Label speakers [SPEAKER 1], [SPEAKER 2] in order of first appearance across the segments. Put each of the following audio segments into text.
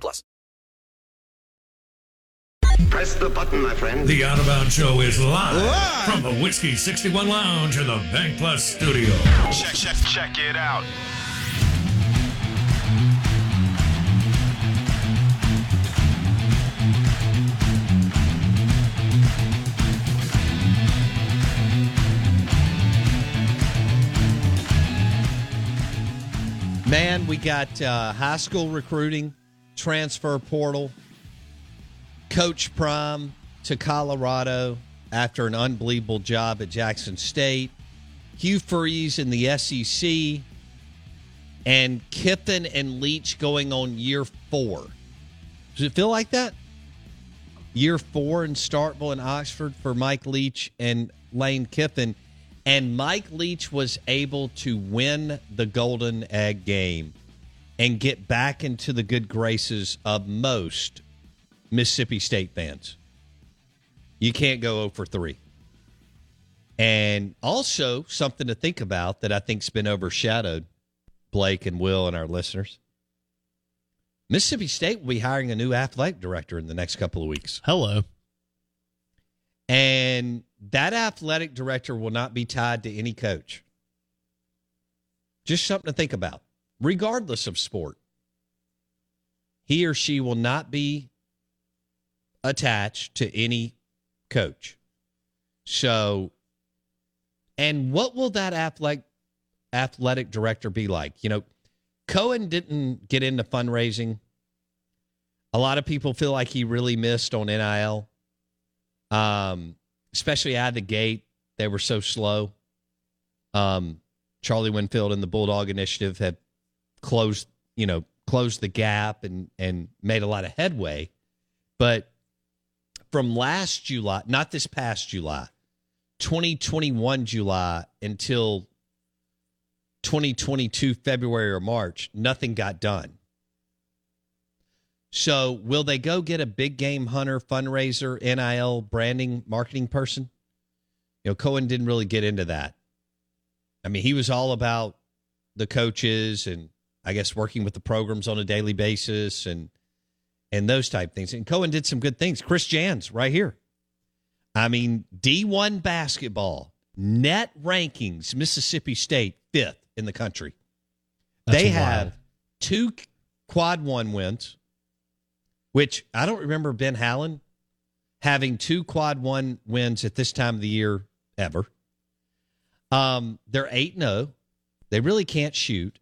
[SPEAKER 1] plus.
[SPEAKER 2] Press the button, my friend.
[SPEAKER 3] The Out of Bounds Show is live, from the Whiskey 61 Lounge in the Bank Plus studio.
[SPEAKER 2] Check, check, check it out.
[SPEAKER 4] Man, we got uh, high school recruiting, transfer portal, Coach Prime to Colorado after an unbelievable job at Jackson State, Hugh Freeze in the SEC, and Kiffin and Leach going on year four. Does it feel like that? Year four in Starkville and Oxford for Mike Leach and Lane Kiffin. And Mike Leach was able to win the Golden Egg game and get back into the good graces of most Mississippi State fans. You can't go 0 for 3. And also, something to think about that I think's been overshadowed, Blake and Will and our listeners. Mississippi State will be hiring a new athletic director in the next couple of weeks.
[SPEAKER 5] Hello.
[SPEAKER 4] And that athletic director will not be tied to any coach. Just something to think about, regardless of sport. He or she will not be attached to any coach. So, and what will that athletic athletic director be like? You know, Cohen didn't get into fundraising. A lot of people feel like he really missed on NIL. Um, especially out of the gate, they were so slow. Um, Charlie Winfield and the Bulldog Initiative have closed, you know, closed the gap and and made a lot of headway. But from last July, not this past July, 2021 July until 2022 February or March, nothing got done. So, will they go get a big game hunter, fundraiser, NIL, branding, marketing person? You know, Cohen didn't really get into that. I mean, he was all about the coaches and I guess working with the programs on a daily basis and and those type things. And Cohen did some good things. Chris Jans right here. I mean, D1 basketball, net rankings, Mississippi State fifth in the country.
[SPEAKER 5] That's
[SPEAKER 4] they
[SPEAKER 5] wild.
[SPEAKER 4] have two quad one wins, which I don't remember Ben Howland having two quad one wins at this time of the year ever. Um, they're 8 0. They really can't shoot.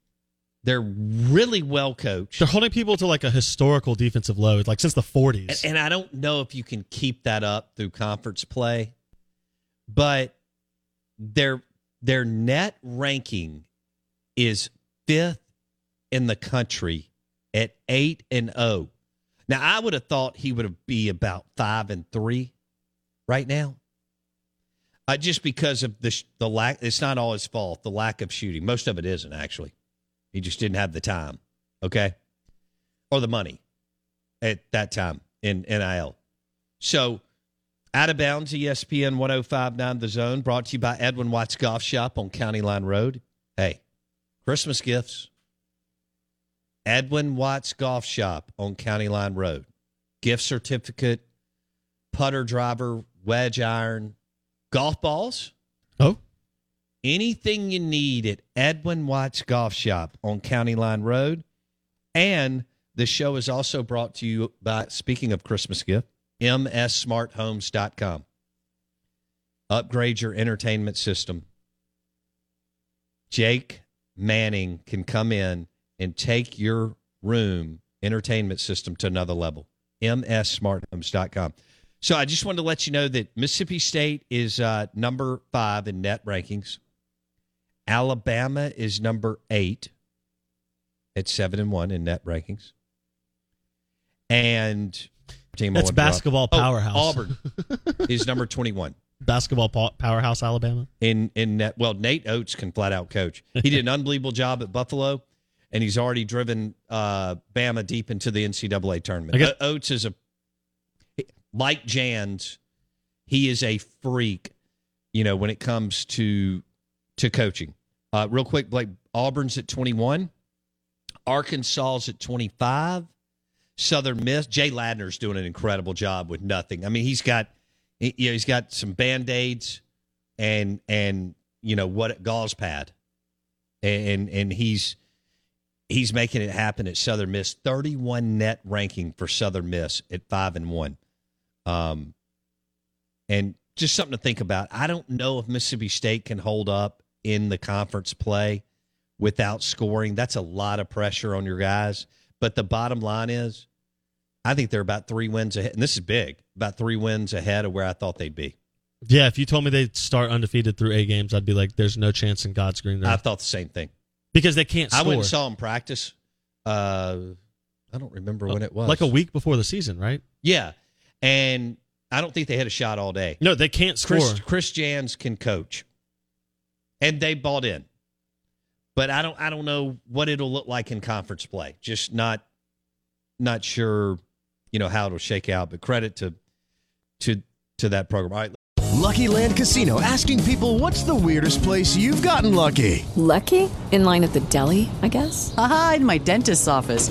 [SPEAKER 4] They're really well coached.
[SPEAKER 5] They're holding people to like a historical defensive load, like since the 40s.
[SPEAKER 4] And, and I don't know if you can keep that up through conference play, but their their net ranking is fifth in the country at eight and zero. Now I would have thought he would have be about five and three right now, uh, just because of the sh- the lack. It's not all his fault. The lack of shooting. Most of it isn't actually. He just didn't have the time. Okay. or the money at that time in NIL. So, out of bounds, ESPN 1059 The Zone, brought to you by Edwin Watts Golf Shop on County Line Road. Hey, Christmas gifts. Edwin Watts Golf Shop on County Line Road. Gift certificate, putter driver, wedge iron, golf balls.
[SPEAKER 5] Oh,
[SPEAKER 4] Anything you need at Edwin Watts Golf Shop on County Line Road. And the show is also brought to you by, speaking of Christmas gift, mssmarthomes.com. Upgrade your entertainment system. Jake Manning can come in and take your room entertainment system to another level. mssmarthomes.com. So I just wanted to let you know that Mississippi State is uh, number five in net rankings. Alabama is number eight at seven and one in net rankings. And team
[SPEAKER 5] That's
[SPEAKER 4] wanted to drop-
[SPEAKER 5] basketball
[SPEAKER 4] Oh,
[SPEAKER 5] powerhouse.
[SPEAKER 4] Auburn is number twenty one
[SPEAKER 5] basketball powerhouse, Alabama.
[SPEAKER 4] in in net. Well, Nate Oats can flat out coach. He did an unbelievable job at Buffalo, and he's already driven uh, Bama deep into the NCAA tournament.
[SPEAKER 5] Guess-
[SPEAKER 4] O- Oats is a like Jans. He is a freak, you know, when it comes to to coaching. Uh, real quick, Blake Auburn's at twenty one, Arkansas's at twenty five. Southern Miss. Jay Ladner's doing an incredible job with nothing. I mean, he's got he- you know, he's got some band-aids and and you know what gauze pad. And and he's he's making it happen at Southern Miss. 31 net ranking for Southern Miss at 5 and 1. Um and just something to think about. I don't know if Mississippi State can hold up in the conference play without scoring. That's a lot of pressure on your guys. But the bottom line is, I think they're about three wins ahead. And this is big, about three wins ahead of where I thought they'd be.
[SPEAKER 5] Yeah, if you told me they'd start undefeated through eight games, I'd be like, "There's no chance in God's green
[SPEAKER 4] I thought the same thing.
[SPEAKER 5] because they can't
[SPEAKER 4] I
[SPEAKER 5] score.
[SPEAKER 4] went and saw them practice. Uh, I don't remember when it was.
[SPEAKER 5] like a week before the season, right?
[SPEAKER 4] Yeah. And I don't think they had a shot all day.
[SPEAKER 5] No, they can't score.
[SPEAKER 4] Chris, Chris Jans can coach. And they bought in. But I don't I don't know what it'll look like in conference play. Just not not sure, you know, how it'll shake out. But credit to to to that program. All right.
[SPEAKER 6] Lucky Land Casino asking people what's the weirdest place you've gotten lucky?
[SPEAKER 7] Lucky? In line at the deli, I guess?
[SPEAKER 8] Aha, in my dentist's office.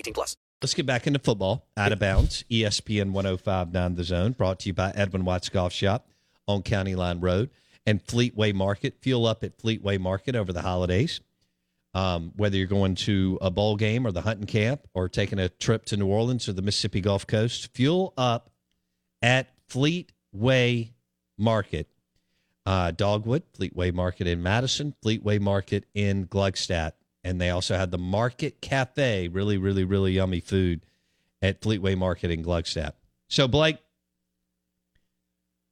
[SPEAKER 1] 18 plus.
[SPEAKER 4] Let's get back into football. Out of bounds. ESPN 1059 The Zone, brought to you by Edwin Watts Golf Shop on County Line Road and Fleetway Market. Fuel up at Fleetway Market over the holidays. Um, whether you're going to a bowl game or the hunting camp or taking a trip to New Orleans or the Mississippi Gulf Coast, fuel up at Fleetway Market. Uh, Dogwood, Fleetway Market in Madison, Fleetway Market in Gluckstadt. And they also had the Market Cafe, really, really, really yummy food at Fleetway Market in Gluckstadt. So, Blake,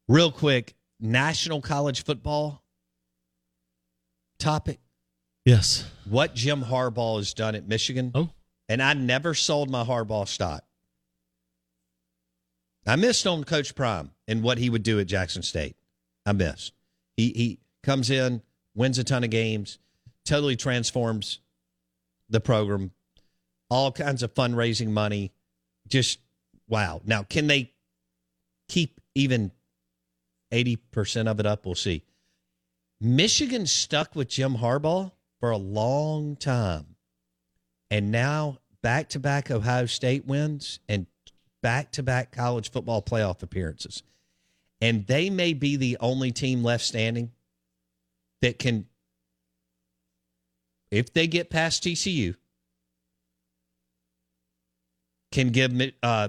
[SPEAKER 4] real quick, national college football topic.
[SPEAKER 5] Yes.
[SPEAKER 4] What Jim Harbaugh has done at Michigan.
[SPEAKER 5] Oh.
[SPEAKER 4] And I never sold my Harbaugh stock. I missed on Coach Prime and what he would do at Jackson State. I missed. He he comes in, wins a ton of games, totally transforms the program, all kinds of fundraising money. Just wow. Now, can they keep even 80% of it up? We'll see. Michigan stuck with Jim Harbaugh for a long time. And now back to back Ohio State wins and back to back college football playoff appearances. And they may be the only team left standing that can, if they get past TCU, can give uh,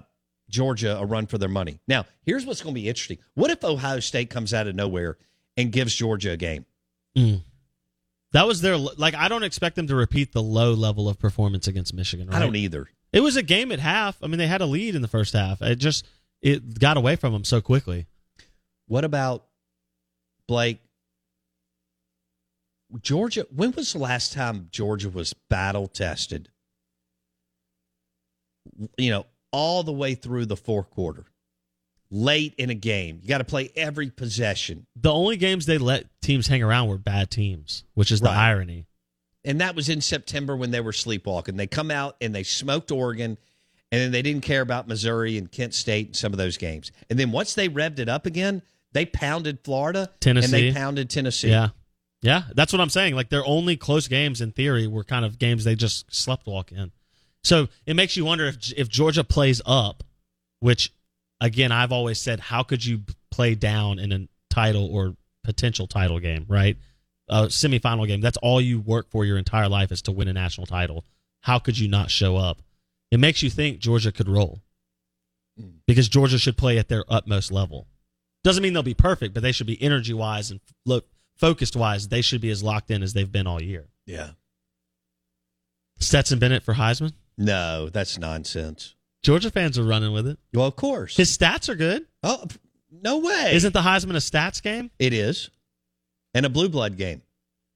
[SPEAKER 4] Georgia a run for their money. Now, here's what's going to be interesting. What if Ohio State comes out of nowhere and gives Georgia a game?
[SPEAKER 5] Mm. That was their like. I don't expect them to repeat the low level of performance against Michigan. Right?
[SPEAKER 4] I don't either.
[SPEAKER 5] It was a game at half. I mean, they had a lead in the first half. It just it got away from them so quickly.
[SPEAKER 4] What about Blake? Georgia, when was the last time Georgia was battle tested? You know, all the way through the fourth quarter, late in a game. You got to play every possession.
[SPEAKER 5] The only games they let teams hang around were bad teams, which is the irony.
[SPEAKER 4] And that was in September when they were sleepwalking. They come out and they smoked Oregon, and then they didn't care about Missouri and Kent State and some of those games. And then once they revved it up again, they pounded Florida,
[SPEAKER 5] Tennessee, and
[SPEAKER 4] they pounded Tennessee.
[SPEAKER 5] Yeah. Yeah, that's what I'm saying. Like their only close games in theory were kind of games they just slept walk in. So it makes you wonder if if Georgia plays up, which again I've always said, how could you play down in a title or potential title game, right? A semifinal game. That's all you work for your entire life is to win a national title. How could you not show up? It makes you think Georgia could roll hmm. because Georgia should play at their utmost level. Doesn't mean they'll be perfect, but they should be energy wise and look focused wise. They should be as locked in as they've been all year.
[SPEAKER 4] Yeah.
[SPEAKER 5] Stetson Bennett for Heisman.
[SPEAKER 4] No, that's nonsense.
[SPEAKER 5] Georgia fans are running with it.
[SPEAKER 4] Well, of course.
[SPEAKER 5] His stats are good.
[SPEAKER 4] Oh, no way.
[SPEAKER 5] Isn't the Heisman a stats game?
[SPEAKER 4] It is. And a blue blood game.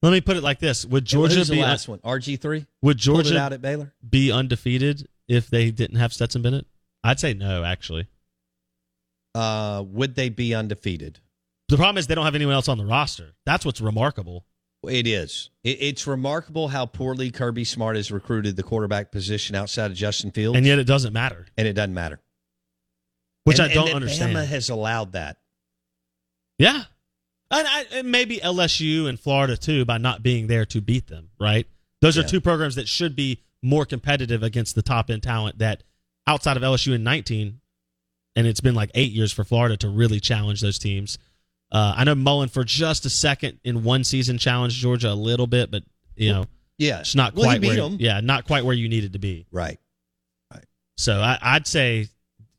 [SPEAKER 5] Let me put it like this: Would Georgia
[SPEAKER 4] Who's the
[SPEAKER 5] be
[SPEAKER 4] last one? RG three.
[SPEAKER 5] Would Georgia
[SPEAKER 4] out at Baylor?
[SPEAKER 5] be undefeated if they didn't have Stetson Bennett? I'd say no. Actually,
[SPEAKER 4] Uh, would they be undefeated?
[SPEAKER 5] The problem is they don't have anyone else on the roster. That's what's remarkable.
[SPEAKER 4] It is. It, it's remarkable how poorly Kirby Smart has recruited the quarterback position outside of Justin Fields,
[SPEAKER 5] And yet it doesn't matter,
[SPEAKER 4] and it doesn't matter.
[SPEAKER 5] which
[SPEAKER 4] And-
[SPEAKER 5] I don't
[SPEAKER 4] and
[SPEAKER 5] understand.
[SPEAKER 4] Bama has allowed that.
[SPEAKER 5] Yeah. And, I, and maybe LSU and Florida too by not being there to beat them, right? Those are
[SPEAKER 4] Yeah.
[SPEAKER 5] two programs that should be more competitive against the top end talent that outside of LSU in 19, and it's been like eight years for Florida to really challenge those teams. Uh, I know Mullen for just a second in one season challenged Georgia a little bit, but you know,
[SPEAKER 4] Yeah,
[SPEAKER 5] it's not
[SPEAKER 4] Well,
[SPEAKER 5] quite where, yeah, not quite where you needed to be.
[SPEAKER 4] Right. Right.
[SPEAKER 5] So I, I'd say,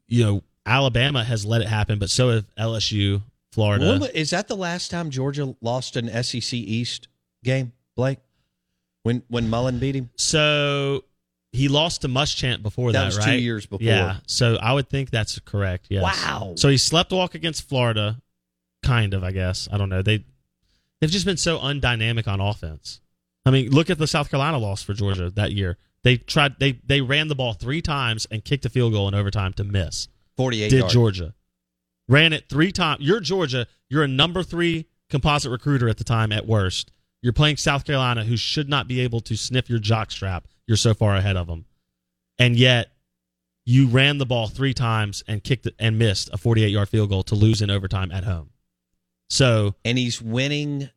[SPEAKER 5] you know, Alabama has let it happen, but so have LSU, Florida.
[SPEAKER 4] When is that the last time Georgia lost an SEC East game, Blake? When when Mullen beat him?
[SPEAKER 5] So he lost to Muschamp before
[SPEAKER 4] That
[SPEAKER 5] that,
[SPEAKER 4] was two years before.
[SPEAKER 5] Yeah. So I would think that's correct. Yes.
[SPEAKER 4] Wow.
[SPEAKER 5] So he slept walk against Florida, kind of. I guess I don't know. They they've just been so undynamic on offense. I mean, look at the South Carolina loss for Georgia that year. They tried they they ran the ball three times and kicked a field goal in overtime to miss.
[SPEAKER 4] Forty-eight.
[SPEAKER 5] Did
[SPEAKER 4] yards.
[SPEAKER 5] Georgia ran it three times? You're Georgia. You're a number three composite recruiter at the time at worst. You're playing South Carolina, who should not be able to sniff your jockstrap. You're so far ahead of them, and yet you ran the ball three times and kicked it and missed a 48 yard field goal to lose in overtime at home. So
[SPEAKER 4] and he's winning.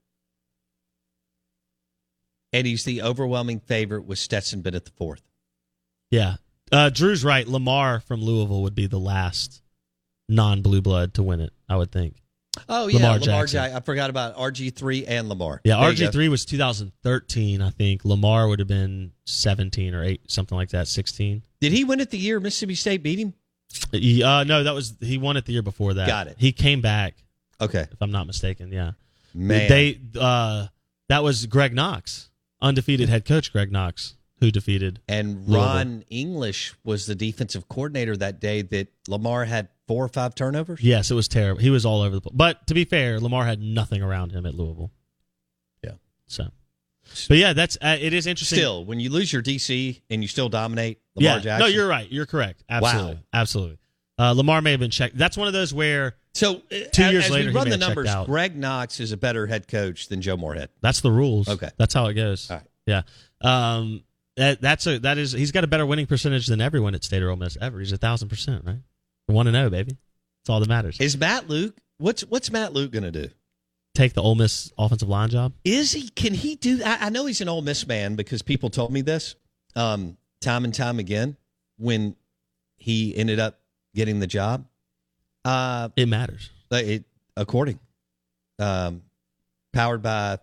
[SPEAKER 4] And he's the overwhelming favorite with Stetson Bennett the fourth.
[SPEAKER 5] yeah, uh, Drew's right. Lamar from Louisville would be the last non-blue blood to win it. I would think.
[SPEAKER 4] Oh yeah,
[SPEAKER 5] Lamar
[SPEAKER 4] Lamar,
[SPEAKER 5] Jackson.
[SPEAKER 4] I forgot about RG three and Lamar.
[SPEAKER 5] Yeah, RG three was 2013, I think. Lamar would have been 17 or eight, something like that, 16.
[SPEAKER 4] Did he win it the year Mississippi State beat him?
[SPEAKER 5] He, uh, no, that was he won it the year before that.
[SPEAKER 4] Got it.
[SPEAKER 5] He came back,
[SPEAKER 4] Okay,
[SPEAKER 5] if I'm not mistaken. Yeah,
[SPEAKER 4] man.
[SPEAKER 5] They uh, that was Greg Knox, undefeated head coach Greg Knox, who defeated.
[SPEAKER 4] and
[SPEAKER 5] Louisville.
[SPEAKER 4] Ron English was the defensive coordinator that day that Lamar had four or five turnovers.
[SPEAKER 5] Yes, it was terrible. He was all over the place. But to be fair, Lamar had nothing around him at Louisville.
[SPEAKER 4] Yeah.
[SPEAKER 5] So, but yeah, that's uh, it is interesting.
[SPEAKER 4] Still, when you lose your DC and you still dominate Lamar
[SPEAKER 5] yeah,
[SPEAKER 4] Jackson.
[SPEAKER 5] no, you're right. You're correct. Absolutely,
[SPEAKER 4] Wow.
[SPEAKER 5] absolutely. Uh, Lamar may have been checked. That's one of those where
[SPEAKER 4] So uh,
[SPEAKER 5] Two
[SPEAKER 4] as,
[SPEAKER 5] years
[SPEAKER 4] as
[SPEAKER 5] later,
[SPEAKER 4] we run the numbers. Greg Knox is a better head coach than Joe Moorhead.
[SPEAKER 5] That's the rules.
[SPEAKER 4] Okay.
[SPEAKER 5] that's how it goes.
[SPEAKER 4] All right.
[SPEAKER 5] Yeah. Um. That, that's a that is he's got a better winning percentage than everyone at State or Ole Miss ever. He's a thousand percent right. One and zero, baby. That's all that matters.
[SPEAKER 4] Is Matt Luke? What's what's Matt Luke going to do?
[SPEAKER 5] Take the Ole Miss offensive line job.
[SPEAKER 4] Is he? Can he do? I, I know he's an Ole Miss man because people told me this um, time and time again when he ended up getting the job. Uh,
[SPEAKER 5] It matters.
[SPEAKER 4] it according, um, powered by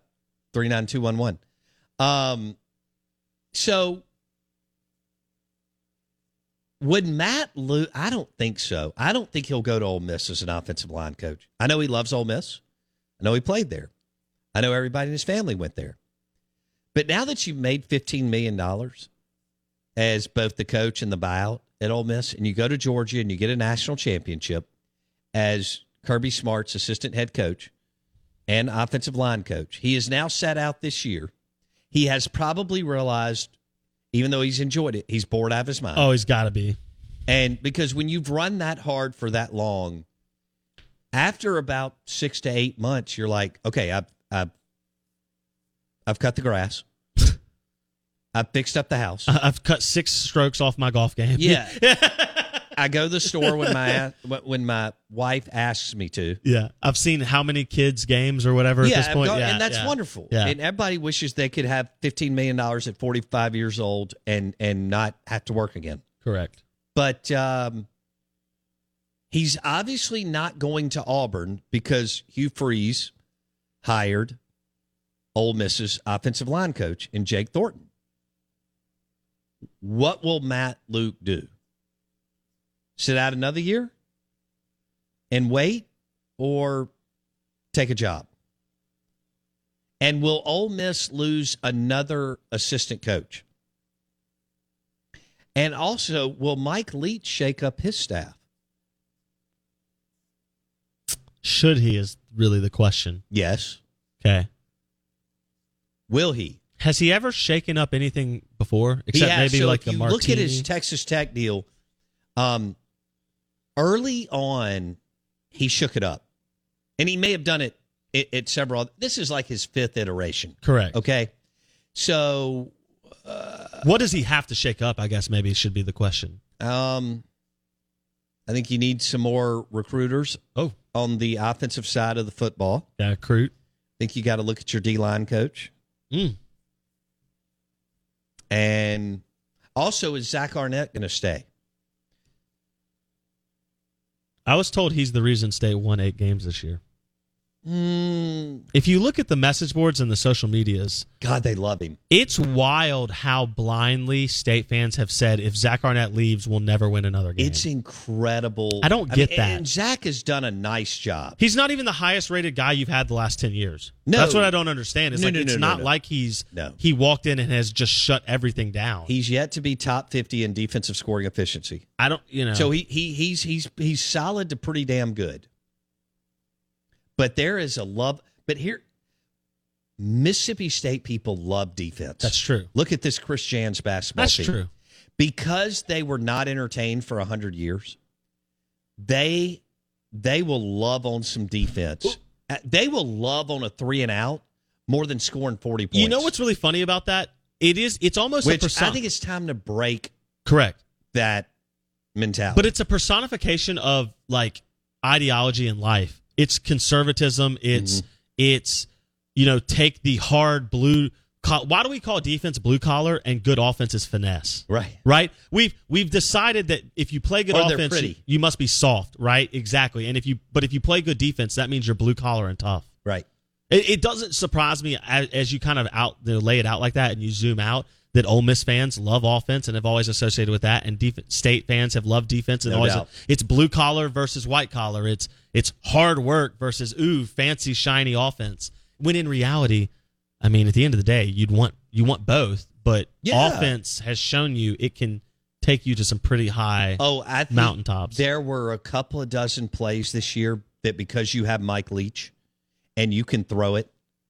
[SPEAKER 4] 39211. Um, so would Matt Luke? I don't think so. I don't think he'll go to Ole Miss as an offensive line coach. I know he loves Ole Miss. I know he played there. I know everybody in his family went there. But now that you've made $15 million as both the coach and the buyout at Ole Miss, and you go to Georgia and you get a national championship as Kirby Smart's assistant head coach and offensive line coach, he is now set out this year. He has probably realized, even though he's enjoyed it, he's bored out of his mind.
[SPEAKER 5] Oh, he's got to be.
[SPEAKER 4] And because when you've run that hard for that long, after about six to eight months, you're like, okay, I've I've, I've cut the grass. I've fixed up the house.
[SPEAKER 5] I've cut six strokes off my golf game.
[SPEAKER 4] Yeah. I go to the store when my when my wife asks me to.
[SPEAKER 5] yeah. I've seen how many kids' games or whatever
[SPEAKER 4] yeah,
[SPEAKER 5] at this point.
[SPEAKER 4] I've
[SPEAKER 5] yeah,
[SPEAKER 4] and that's
[SPEAKER 5] yeah.
[SPEAKER 4] wonderful.
[SPEAKER 5] Yeah.
[SPEAKER 4] And everybody wishes they could have fifteen million dollars at forty five years old and and not have to work again.
[SPEAKER 5] Correct.
[SPEAKER 4] But um, he's obviously not going to Auburn because Hugh Freeze hired Ole Miss's offensive line coach in Jake Thornton. What will Matt Luke do? Sit out another year and wait or take a job? And will Ole Miss lose another assistant coach? And also, will Mike Leach shake up his staff?
[SPEAKER 5] Should he is really the question.
[SPEAKER 4] Yes.
[SPEAKER 5] Okay.
[SPEAKER 4] Will he?
[SPEAKER 5] Has he ever shaken up anything before? Except
[SPEAKER 4] has.
[SPEAKER 5] maybe
[SPEAKER 4] So
[SPEAKER 5] like the
[SPEAKER 4] you
[SPEAKER 5] martini.
[SPEAKER 4] look at his Texas Tech deal. Um, early on, he shook it up, and he may have done it at, at several. This is like his fifth iteration.
[SPEAKER 5] Correct.
[SPEAKER 4] Okay, so
[SPEAKER 5] what does he have to shake up? I guess maybe should be the question.
[SPEAKER 4] um, I think you need some more recruiters.
[SPEAKER 5] Oh,
[SPEAKER 4] on the offensive side of the football,
[SPEAKER 5] got recruit.
[SPEAKER 4] I think you got to look at your D line coach,
[SPEAKER 5] Mm.
[SPEAKER 4] and also is Zach Arnett going to stay?
[SPEAKER 5] I was told he's the reason State won eight games this year.
[SPEAKER 4] Mm,
[SPEAKER 5] If you look at the message boards and the social medias,
[SPEAKER 4] God, they love him.
[SPEAKER 5] it's wild how blindly State fans have said if Zach Arnett leaves, we'll never win another game.
[SPEAKER 4] It's incredible.
[SPEAKER 5] I don't get that.
[SPEAKER 4] And Zach has done a nice job.
[SPEAKER 5] He's not even the highest rated guy you've had the last ten years.
[SPEAKER 4] No.
[SPEAKER 5] that's what I don't understand. It's
[SPEAKER 4] No,
[SPEAKER 5] like
[SPEAKER 4] no,
[SPEAKER 5] it's
[SPEAKER 4] no, no,
[SPEAKER 5] not
[SPEAKER 4] no.
[SPEAKER 5] like he's
[SPEAKER 4] No.
[SPEAKER 5] he walked in and has just shut everything down.
[SPEAKER 4] He's yet to be top fifty in defensive scoring efficiency.
[SPEAKER 5] I don't, you know.
[SPEAKER 4] So he, he he's he's he's solid to pretty damn good. But there is a love. But here, Mississippi State people love defense.
[SPEAKER 5] That's true.
[SPEAKER 4] Look at this Chris Jans basketball
[SPEAKER 5] That's
[SPEAKER 4] team.
[SPEAKER 5] true.
[SPEAKER 4] Because they were not entertained for hundred years, they they will love on some defense. Uh, They will love on a three and out more than scoring forty points.
[SPEAKER 5] You know what's really funny about that? It is. It's almost
[SPEAKER 4] Which
[SPEAKER 5] a person.
[SPEAKER 4] I think it's time to break
[SPEAKER 5] correct.
[SPEAKER 4] that mentality.
[SPEAKER 5] But it's a personification of like ideology in life. It's conservatism. It's
[SPEAKER 4] Mm-hmm.
[SPEAKER 5] it's you know take the hard blue. Co- Why do we call defense blue collar and good offense is finesse?
[SPEAKER 4] right.
[SPEAKER 5] Right. We've we've decided that if you play good
[SPEAKER 4] Or
[SPEAKER 5] offense, you, you must be soft. Right. Exactly. And if you but if you play good defense, that means you're blue collar and tough.
[SPEAKER 4] Right.
[SPEAKER 5] It, it doesn't surprise me as, as you kind of out you know, lay it out like that and you zoom out that Ole Miss fans love offense and have always associated with that, and def- state fans have loved defense and
[SPEAKER 4] No
[SPEAKER 5] always
[SPEAKER 4] doubt.
[SPEAKER 5] it's blue collar versus white collar. It's it's hard work versus ooh fancy shiny offense. When in reality, I mean, at the end of the day, you'd want you want both, but
[SPEAKER 4] Yeah.
[SPEAKER 5] offense has shown you it can take you to some pretty high
[SPEAKER 4] Oh, I
[SPEAKER 5] mountaintops.
[SPEAKER 4] There were a couple of dozen plays this year that because you have Mike Leach and you can throw it.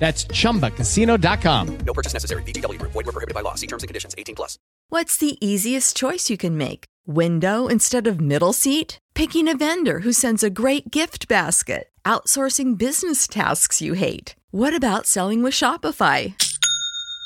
[SPEAKER 9] That's chumbacasino.com.
[SPEAKER 1] No purchase necessary. VGW Group. Void were prohibited by law. See terms and conditions. 18 plus.
[SPEAKER 10] What's the easiest choice you can make? Window instead of middle seat? Picking a vendor who sends a great gift basket? Outsourcing business tasks you hate? What about selling with Shopify?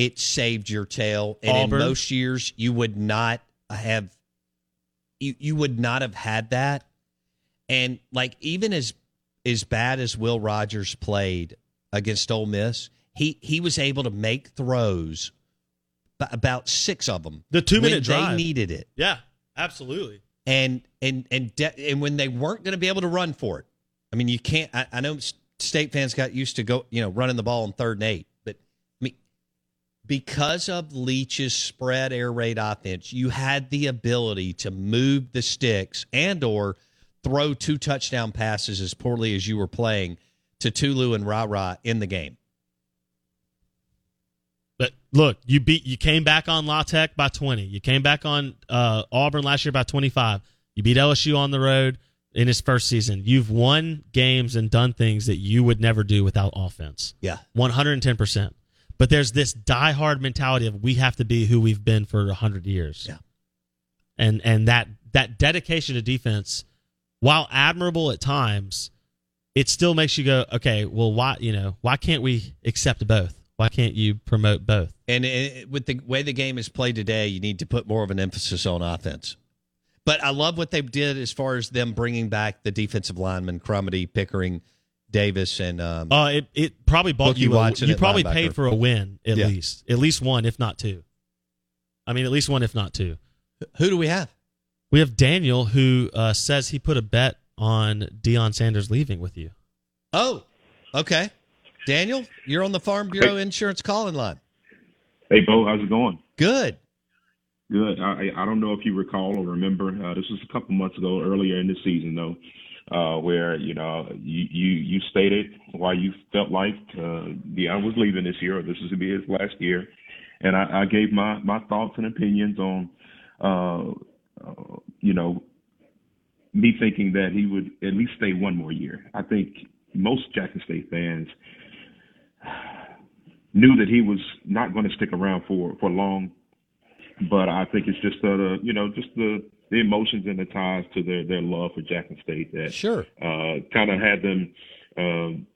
[SPEAKER 4] It saved your tail. And
[SPEAKER 5] Auburn.
[SPEAKER 4] in most years, you would not have you, you would not have had that. And like even as as bad as Will Rogers played against Ole Miss, he he was able to make throws about six of them.
[SPEAKER 5] The two minute drive.
[SPEAKER 4] they needed it.
[SPEAKER 5] Yeah, absolutely.
[SPEAKER 4] and and and de- and when they weren't going to be able to run for it, I mean, you can't. I, I know state fans got used to go, you know, running the ball on third and eight, but I mean, because of Leach's spread air raid offense, you had the ability to move the sticks and or throw two touchdown passes as poorly as you were playing to Tulu and Rara in the game.
[SPEAKER 5] But look, you beat you came back on La Tech by 20. You came back on uh, Auburn last year by 25. You beat LSU on the road in his first season. You've won games and done things that you would never do without offense.
[SPEAKER 4] Yeah.
[SPEAKER 5] 110%. But there's this diehard mentality of we have to be who we've been for 100 years.
[SPEAKER 4] Yeah.
[SPEAKER 5] And and that that dedication to defense while admirable at times, it still makes you go, okay, well why, you know, why can't we accept both? Why can't you promote both?
[SPEAKER 4] And it, with the way the game is played today, you need to put more of an emphasis on offense. But I love what they did as far as them bringing back the defensive lineman, Crumedy, Pickering, Davis, and um,
[SPEAKER 5] Uh, it, it probably bought
[SPEAKER 4] Bookie
[SPEAKER 5] you. A,
[SPEAKER 4] Watson
[SPEAKER 5] you probably
[SPEAKER 4] linebacker.
[SPEAKER 5] paid for a win at
[SPEAKER 4] Yeah.
[SPEAKER 5] least, at least one, if not two. I mean, at least one, if not two.
[SPEAKER 4] who do we have?
[SPEAKER 5] We have Daniel who uh, says he put a bet on Deion Sanders leaving with you.
[SPEAKER 4] Oh, okay. Daniel, you're on the Farm Bureau Insurance calling line.
[SPEAKER 11] Hey, Bo, how's it going?
[SPEAKER 4] Good.
[SPEAKER 11] Good. I, I don't know if you recall or remember. Uh, this was a couple months ago, earlier in the season, though, uh, where you know you, you you stated why you felt like uh, Deion was leaving this year, or this was to be his last year, and I, I gave my my thoughts and opinions on, uh, uh, you know, me thinking that he would at least stay one more year. I think most Jackson State fans knew that he was not going to stick around for for long but I think it's just the you know just the the emotions and the ties to their their love for Jackson State that
[SPEAKER 4] sure
[SPEAKER 11] uh, kind of had them um,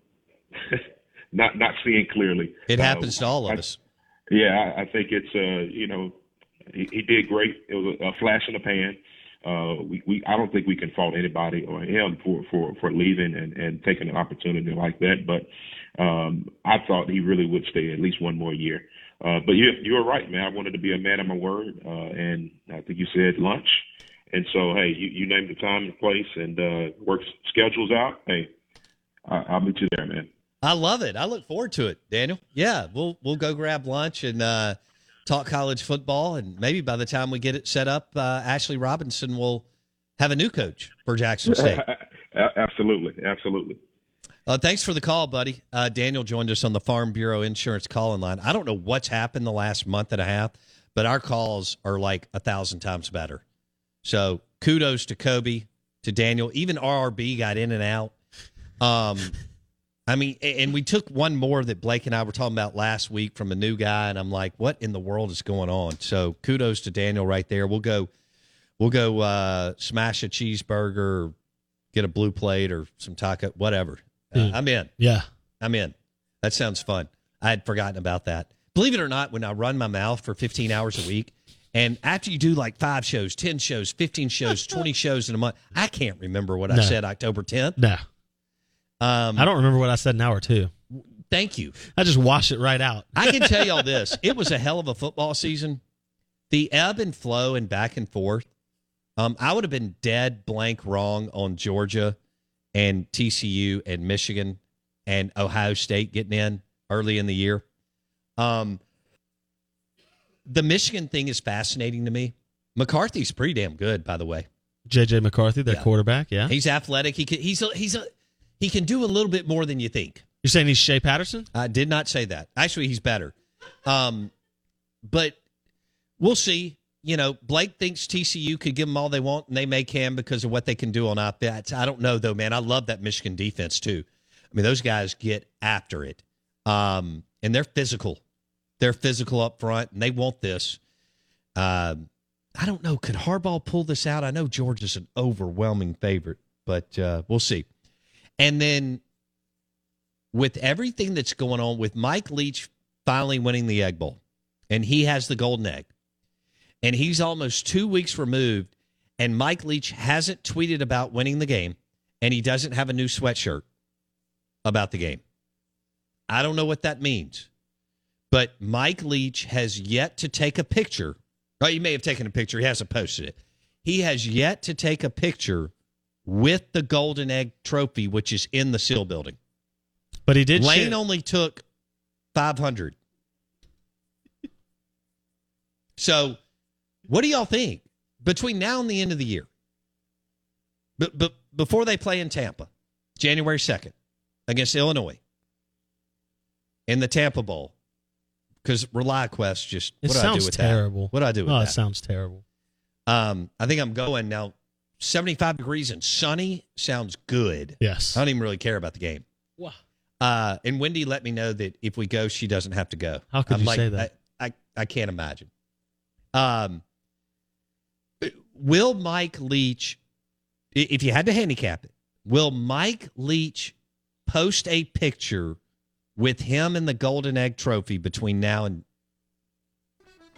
[SPEAKER 11] not not seeing clearly.
[SPEAKER 4] It
[SPEAKER 11] Uh,
[SPEAKER 4] happens to all of
[SPEAKER 11] I-
[SPEAKER 4] us.
[SPEAKER 11] Yeah, I, I think it's uh you know he, he did great. It was a, a flash in the pan. Uh, we, we I don't think we can fault anybody or him for for for leaving and and taking an opportunity like that. But um, I thought he really would stay at least one more year. Uh, but you you were right, man. I wanted to be a man of my word, uh, and I think you said lunch. And so, hey, you, you named the time and place, and uh, work schedules out. Hey, I, I'll meet you there, man.
[SPEAKER 4] I love it. I look forward to it, Daniel. Yeah, we'll we'll go grab lunch and uh, talk college football, and maybe by the time we get it set up, uh, Ashley Robinson will have a new coach for Jackson State.
[SPEAKER 11] Absolutely, absolutely.
[SPEAKER 4] Uh, thanks for the call, buddy. Uh, Daniel joined us on the Farm Bureau Insurance calling line. I don't know what's happened the last month and a half, but our calls are like a thousand times better. So kudos to Kobe, to Daniel. Even RRB got in and out. Um, I mean, and we took one more that Blake and I were talking about last week from a new guy, and I'm like, what in the world is going on? So kudos to Daniel right there. We'll go, we'll go uh, smash a cheeseburger, get a blue plate or some taco, whatever. Uh, I'm in.
[SPEAKER 5] Yeah.
[SPEAKER 4] I'm in. That sounds fun. I had forgotten about that. Believe it or not, when I run my mouth for 15 hours a week, and after you do like five shows, 10 shows, 15 shows, 20 shows in a month, I can't remember what I said October 10th.
[SPEAKER 5] No.
[SPEAKER 4] Um,
[SPEAKER 5] I don't remember what I said an hour or two.
[SPEAKER 4] Thank you.
[SPEAKER 5] I just wash it right out.
[SPEAKER 4] I can tell y'all this. It was a hell of a football season. The ebb and flow and back and forth. Um, I would have been dead blank wrong on Georgia and TCU and Michigan and Ohio State getting in early in the year. Um, the Michigan thing is fascinating to me. McCarthy's pretty damn good, by the way.
[SPEAKER 5] JJ McCarthy, their
[SPEAKER 4] Yeah.
[SPEAKER 5] quarterback. Yeah.
[SPEAKER 4] He's athletic. He can, he's a, he's a, he can do a little bit more than you think.
[SPEAKER 5] You're saying he's Shea Patterson?
[SPEAKER 4] I did not say that. Actually, he's better. Um, but we'll see. You know, Blake thinks TCU could give them all they want, and they may can because of what they can do on offense. I don't know though, man. I love that Michigan defense too. I mean, those guys get after it, um, and they're physical. They're physical up front, and they want this. Um, I don't know. Could Harbaugh pull this out? I know Georgia's an overwhelming favorite, but uh, we'll see. And then with everything that's going on with Mike Leach finally winning the Egg Bowl, and he has the golden egg, and he's almost two weeks removed, and Mike Leach hasn't tweeted about winning the game, and he doesn't have a new sweatshirt about the game. I don't know what that means, but Mike Leach has yet to take a picture. Well, he may have taken a picture. He hasn't posted it. He has yet to take a picture with the golden egg trophy, which is in the seal building.
[SPEAKER 5] But he did.
[SPEAKER 4] Lane
[SPEAKER 5] share-
[SPEAKER 4] only took 500. So, what do y'all think between now and the end of the year? But, but before they play in Tampa, January 2nd, against Illinois in the Tampa Bowl, because ReliaQuest just
[SPEAKER 5] It
[SPEAKER 4] what do I do with
[SPEAKER 5] terrible.
[SPEAKER 4] that? What do I do with
[SPEAKER 5] oh,
[SPEAKER 4] that?
[SPEAKER 5] it sounds terrible.
[SPEAKER 4] Um, I think I'm going now. 75 degrees and sunny sounds good.
[SPEAKER 5] Yes.
[SPEAKER 4] I don't even really care about the game.
[SPEAKER 5] Wow.
[SPEAKER 4] Uh, and Wendy let me know that if we go, she doesn't have to go.
[SPEAKER 5] How could
[SPEAKER 4] I'm
[SPEAKER 5] you
[SPEAKER 4] like,
[SPEAKER 5] say that?
[SPEAKER 4] I, I, I can't imagine. Um, will Mike Leach, if you had to handicap it, will Mike Leach post a picture with him and the Golden Egg Trophy between now and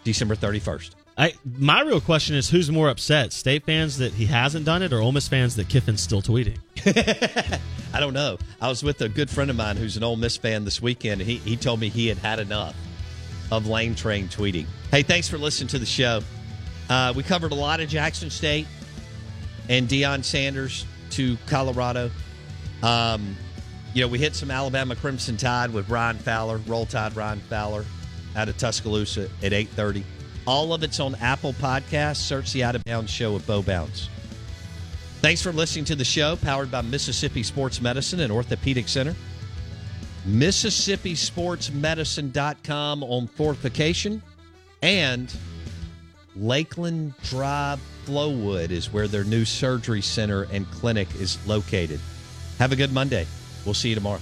[SPEAKER 4] December 31st?
[SPEAKER 5] I my real question is who's more upset, State fans that he hasn't done it, or Ole Miss fans that Kiffin's still tweeting?
[SPEAKER 4] I don't know. I was with a good friend of mine who's an Ole Miss fan this weekend, and he, he told me he had had enough of Lane Train tweeting. Hey, thanks for listening to the show. Uh, we covered a lot of Jackson State and Deion Sanders to Colorado. Um, you know, we hit some Alabama Crimson Tide with Ryan Fowler, Roll Tide Ryan Fowler out of Tuscaloosa at 8.30. All of it's on Apple Podcasts. Search the Out of Bounds Show with Bo Bounds. Thanks for listening to the show, powered by Mississippi Sports Medicine and Orthopedic Center. MississippiSportsMedicine.com on fortification. And Lakeland Drive Flowwood is where their new surgery center and clinic is located. Have a good Monday. We'll see you tomorrow.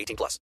[SPEAKER 1] 18 plus.